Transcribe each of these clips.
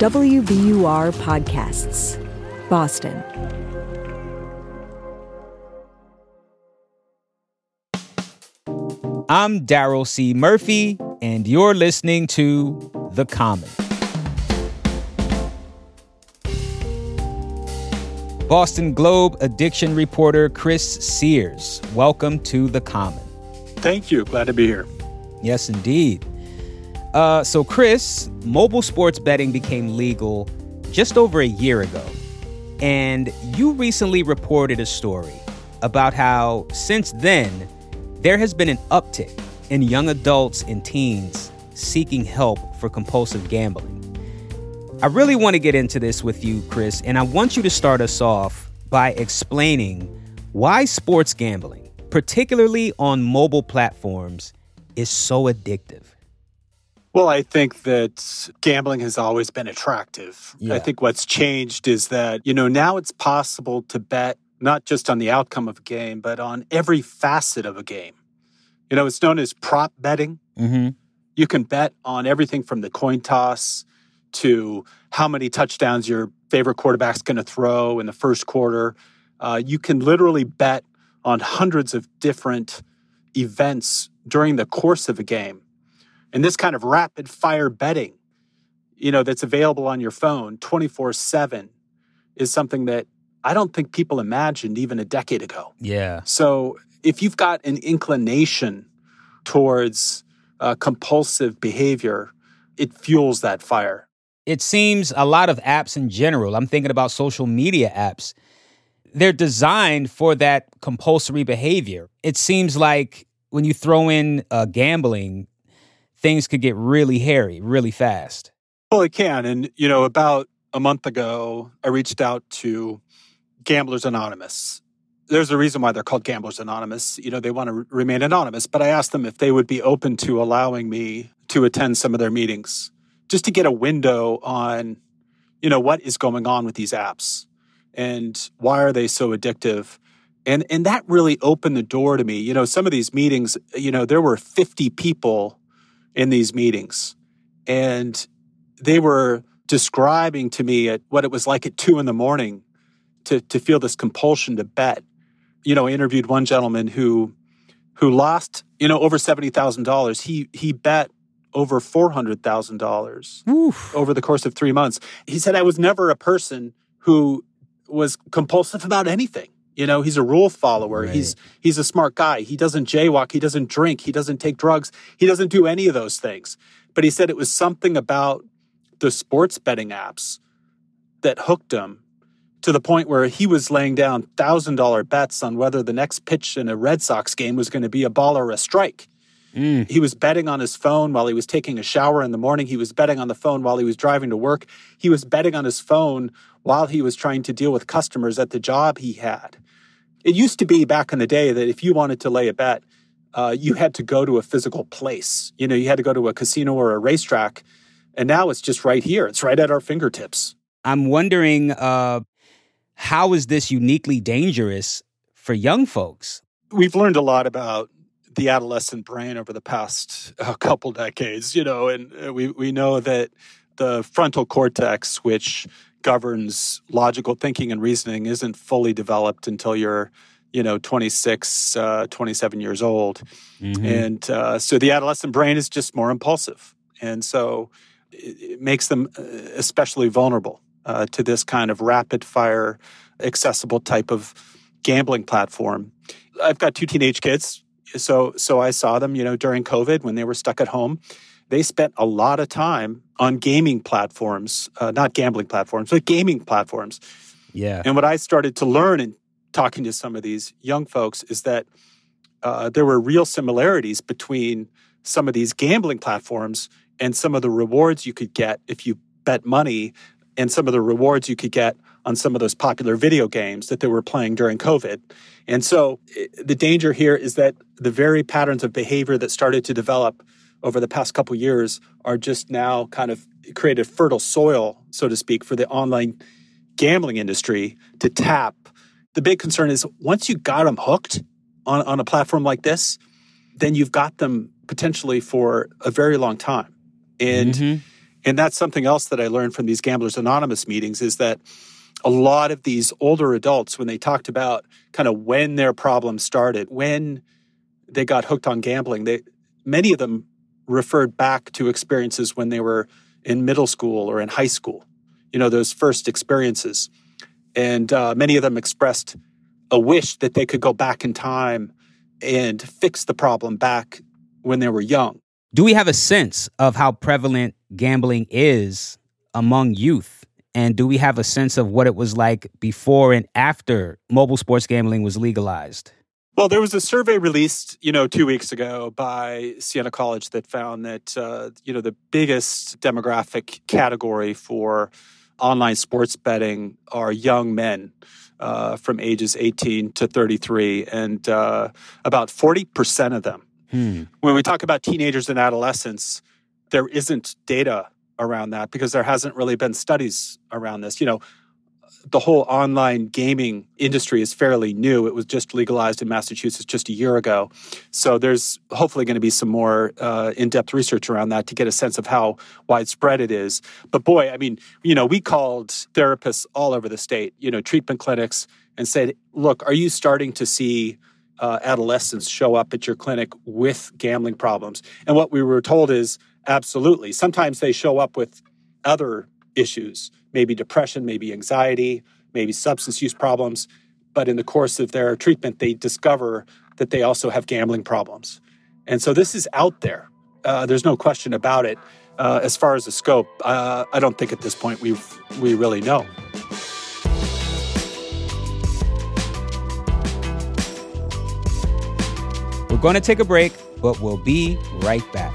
WBUR Podcasts, Boston. I'm Daryl C. Murphy, and you're listening to The Common. Boston Globe addiction reporter Chris Serres, welcome to The Common. Thank you. Glad to be here. Yes, indeed. Uh, so, Chris, mobile sports betting became legal just over a year ago. And you recently reported a story about how, since then, there has been an uptick in young adults and teens seeking help for compulsive gambling. I really want to get into this with you, Chris, and I want you to start us off by explaining why sports gambling, particularly on mobile platforms, is so addictive. Well, I think that gambling has always been attractive. Yeah. I think what's changed is that, you know, now it's possible to bet not just on the outcome of a game, but on every facet of a game. You know, it's known as prop betting. Mm-hmm. You can bet on everything from the coin toss to how many touchdowns your favorite quarterback's going to throw in the first quarter. Uh, you can literally bet on hundreds of different events during the course of a game. And this kind of rapid fire betting, you know, that's available on your phone 24 7 is something that I don't think people imagined even a decade ago. Yeah. So if you've got an inclination towards uh, compulsive behavior, it fuels that fire. It seems a lot of apps in general, I'm thinking about social media apps, they're designed for that compulsory behavior. It seems like when you throw in uh, gambling, things could get really hairy really fast. Well, it can. And, you know, about a month ago, I reached out to Gamblers Anonymous. There's a reason why they're called Gamblers Anonymous. You know, they want to remain anonymous, but I asked them if they would be open to allowing me to attend some of their meetings just to get a window on, you know, what is going on with these apps and why are they so addictive. And, and that really opened the door to me. You know, some of these meetings, you know, there were 50 people in these meetings and they were describing to me at what it was like at two in the morning to, to feel this compulsion to bet. You know, I interviewed one gentleman who who lost, you know, over seventy thousand dollars. He he bet over four hundred thousand dollars over the course of three months. He said, I was never a person who was compulsive about anything. You know, he's a rule follower. Right. He's he's a smart guy. He doesn't jaywalk. He doesn't drink. He doesn't take drugs. He doesn't do any of those things. But he said it was something about the sports betting apps that hooked him to the point where he was laying down thousand dollar bets on whether the next pitch in a Red Sox game was going to be a ball or a strike. Mm. He was betting on his phone while he was taking a shower in the morning. He was betting on the phone while he was driving to work. He was betting on his phone while he was trying to deal with customers at the job he had. It used to be back in the day that if you wanted to lay a bet, uh, you had to go to a physical place. You know, you had to go to a casino or a racetrack. And now it's just right here. It's right at our fingertips. I'm wondering uh, how is this uniquely dangerous for young folks? We've learned a lot about the adolescent brain over the past uh, couple decades, you know, and uh, we, we know that the frontal cortex, which governs logical thinking and reasoning, isn't fully developed until you're, you know, 26, uh, 27 years old. Mhm. And uh, so the adolescent brain is just more impulsive. And so it, it makes them uh, especially vulnerable uh, to this kind of rapid fire, accessible type of gambling platform. I've got two teenage kids. So, so I saw them, you know, during COVID when they were stuck at home. They spent a lot of time on gaming platforms, uh, not gambling platforms, but gaming platforms. Yeah. And what I started to learn in talking to some of these young folks is that uh, there were real similarities between some of these gambling platforms and some of the rewards you could get if you bet money and some of the rewards you could get on some of those popular video games that they were playing during COVID. And so the danger here is that the very patterns of behavior that started to develop over the past couple years are just now kind of created fertile soil, so to speak, for the online gambling industry to tap. The big concern is once you got them hooked on, on a platform like this, then you've got them potentially for a very long time. And Mhm. And that's something else that I learned from these Gamblers Anonymous meetings is that a lot of these older adults, when they talked about kind of when their problem started, when they got hooked on gambling, they many of them referred back to experiences when they were in middle school or in high school. You know, those first experiences, and uh, many of them expressed a wish that they could go back in time and fix the problem back when they were young. Do we have a sense of how prevalent gambling is among youth? And do we have a sense of what it was like before and after mobile sports gambling was legalized? Well, there was a survey released, you know, two weeks ago by Siena College that found that, uh, you know, the biggest demographic category for online sports betting are young men uh, from ages 18 to 33, and uh, about 40% of them. Hmm. When we talk about teenagers and adolescents, there isn't data around that because there hasn't really been studies around this. You know, the whole online gaming industry is fairly new. It was just legalized in Massachusetts just a year ago. So there's hopefully going to be some more uh, in depth research around that to get a sense of how widespread it is. But boy, I mean, you know, we called therapists all over the state, you know, treatment clinics, and said, look, are you starting to see uh, adolescents show up at your clinic with gambling problems? And what we were told is absolutely. Sometimes they show up with other issues maybe depression, maybe anxiety, maybe substance use problems. But in the course of their treatment, they discover that they also have gambling problems. And so this is out there. Uh, there's no question about it. Uh, as far as the scope, uh, I don't think at this point we we really know. We're going to take a break, but we'll be right back.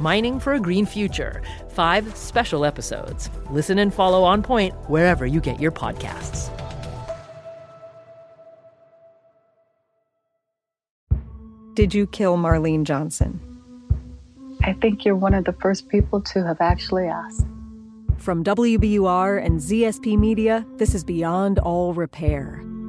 Mining for a Green Future. Five special episodes. Listen and follow On Point wherever you get your podcasts. Did you kill Marlene Johnson? I think you're one of the first people to have actually asked. From WBUR and ZSP Media, this is Beyond All Repair,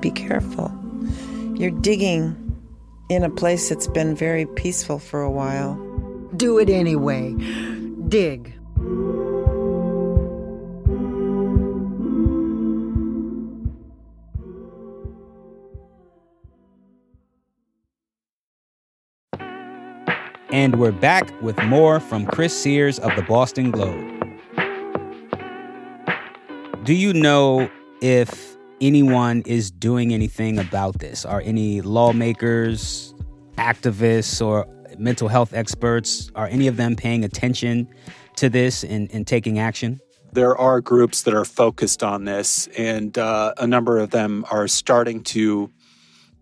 Be careful. You're digging in a place that's been very peaceful for a while. Do it anyway. Dig. And we're back with more from Chris Serres of the Boston Globe. Do you know if anyone is doing anything about this? Are any lawmakers, activists, or mental health experts, are any of them paying attention to this and, and taking action? There are groups that are focused on this, and uh, a number of them are starting to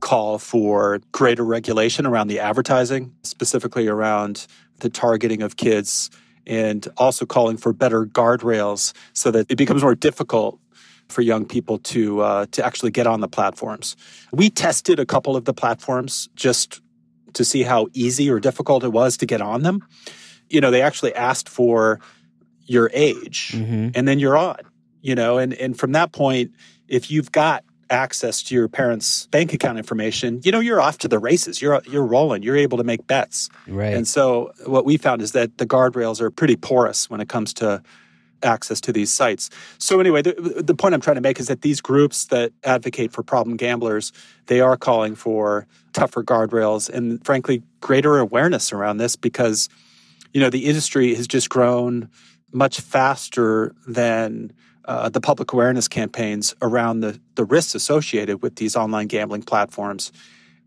call for greater regulation around the advertising, specifically around the targeting of kids, and also calling for better guardrails so that it becomes more difficult for young people to uh, to actually get on the platforms. We tested a couple of the platforms just to see how easy or difficult it was to get on them. You know, they actually asked for your age, mm-hmm. and then you're on. You know, and and from that point, if you've got access to your parents' bank account information, you know, you're off to the races. You're you're rolling. You're able to make bets. Right. And so what we found is that the guardrails are pretty porous when it comes to access to these sites. So anyway, the, the point I'm trying to make is that these groups that advocate for problem gamblers, they are calling for tougher guardrails and frankly greater awareness around this because you know, the industry has just grown much faster than uh, the public awareness campaigns around the, the risks associated with these online gambling platforms.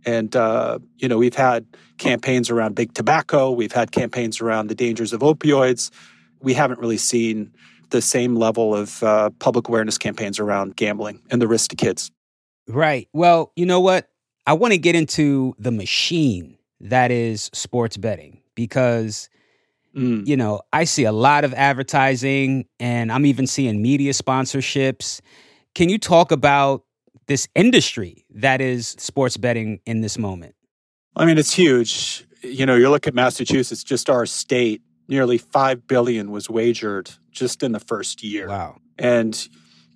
And, uh, you know, we've had campaigns around big tobacco, we've had campaigns around the dangers of opioids. We haven't really seen the same level of uh, public awareness campaigns around gambling and the risk to kids. Right. Well, you know what? I want to get into the machine that is sports betting because mm. you know, I see a lot of advertising and I'm even seeing media sponsorships. Can you talk about this industry that is sports betting in this moment? I mean, it's huge. You know, you look at Massachusetts, just our state, nearly 5 billion was wagered just in the first year. Wow. And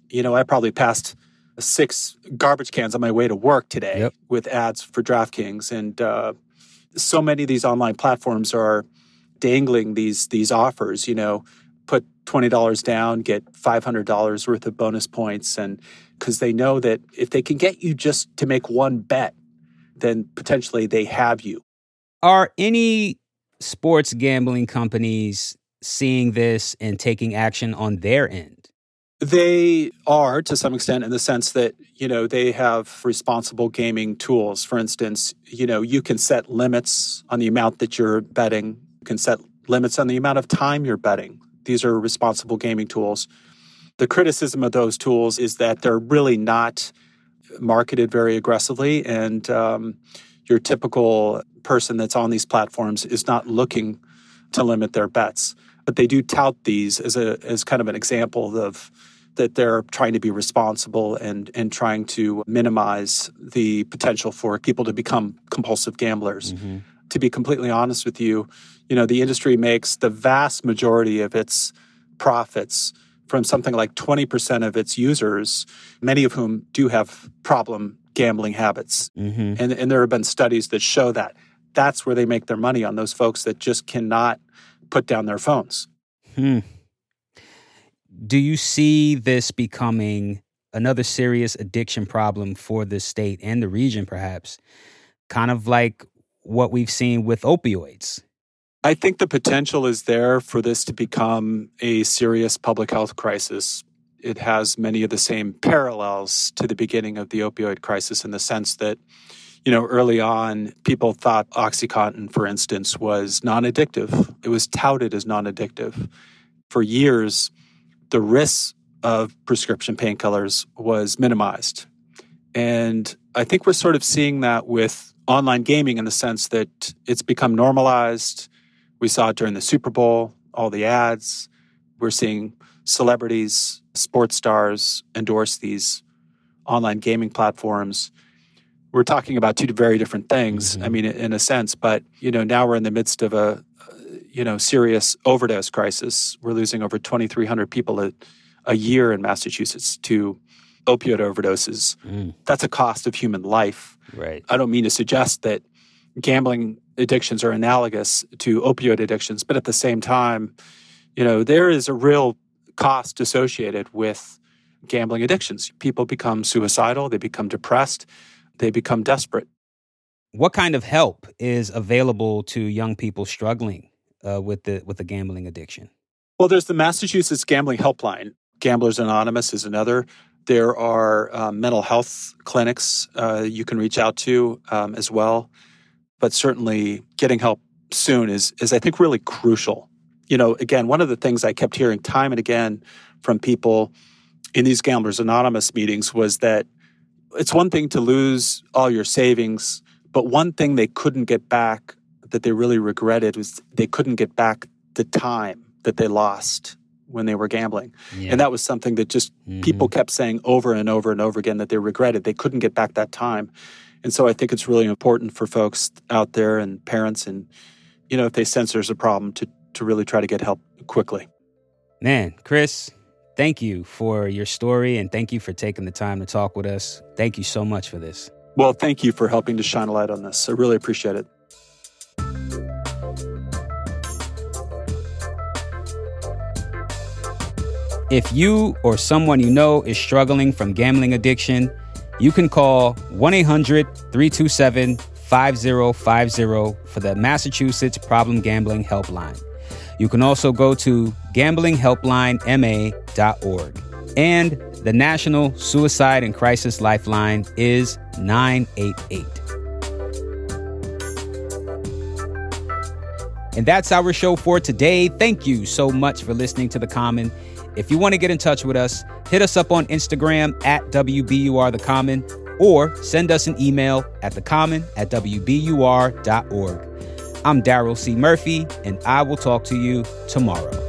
you know, I probably passed six garbage cans on my way to work today yep. with ads for DraftKings and uh, so many of these online platforms are dangling these these offers. You know, put twenty dollars down, get five hundred dollars worth of bonus points, and because they know that if they can get you just to make one bet, then potentially they have you. Are any sports gambling companies seeing this and taking action on their end? They are to some extent in the sense that, you know, they have responsible gaming tools. For instance, you know, you can set limits on the amount that you're betting, you can set limits on the amount of time you're betting. These are responsible gaming tools. The criticism of those tools is that they're really not marketed very aggressively, and um, your typical person that's on these platforms is not looking to limit their bets. But they do tout these as a as kind of an example of that they're trying to be responsible and and trying to minimize the potential for people to become compulsive gamblers. Mm-hmm. To be completely honest with you, you know, the industry makes the vast majority of its profits from something like 20% of its users, many of whom do have problem gambling habits. Mm-hmm. And, and there have been studies that show that. That's where they make their money on those folks that just cannot put down their phones. Hmm do you see this becoming another serious addiction problem for the state and the region, perhaps? Kind of like what we've seen with opioids. I think the potential is there for this to become a serious public health crisis. It has many of the same parallels to the beginning of the opioid crisis in the sense that, you know, early on, people thought Oxycontin, for instance, was non addictive. It was touted as non addictive. For years, the risks of prescription painkillers was minimized. And I think we're sort of seeing that with online gaming in the sense that it's become normalized. We saw it during the Super Bowl, all the ads. We're seeing celebrities, sports stars endorse these online gaming platforms. We're talking about two very different things. Mm-hmm. I mean, in a sense, but you know, now we're in the midst of a you know, serious overdose crisis. We're losing over 2,300 people a, a year in Massachusetts to opioid overdoses. Mm. That's a cost of human life. Right. I don't mean to suggest that gambling addictions are analogous to opioid addictions, but at the same time, you know, there is a real cost associated with gambling addictions. People become suicidal, they become depressed, they become desperate. What kind of help is available to young people struggling uh, with the with the gambling addiction? Well, there's the Massachusetts Gambling Helpline. Gamblers Anonymous is another. There are um, mental health clinics uh, you can reach out to um, as well. But certainly, getting help soon is is I think really crucial. You know, again, one of the things I kept hearing time and again from people in these Gamblers Anonymous meetings was that it's one thing to lose all your savings, but one thing they couldn't get back that they really regretted was they couldn't get back the time that they lost when they were gambling. Yeah. And that was something that just mm-hmm. people kept saying over and over and over again that they regretted. They couldn't get back that time. And so I think it's really important for folks out there and parents and you know if they sense there's a problem to to really try to get help quickly. Man, Chris, thank you for your story and thank you for taking the time to talk with us. Thank you so much for this. Well, thank you for helping to shine a light on this. I really appreciate it. If you or someone you know is struggling from gambling addiction, you can call 1 800 327 5050 for the Massachusetts Problem Gambling Helpline. You can also go to gamblinghelplinema.org. And the National Suicide and Crisis Lifeline is 988. And that's our show for today. Thank you so much for listening to The Common. If you want to get in touch with us, hit us up on Instagram at WBUR The Common or send us an email at thecommon at WBUR.org. I'm Daryl C. Murphy, and I will talk to you tomorrow.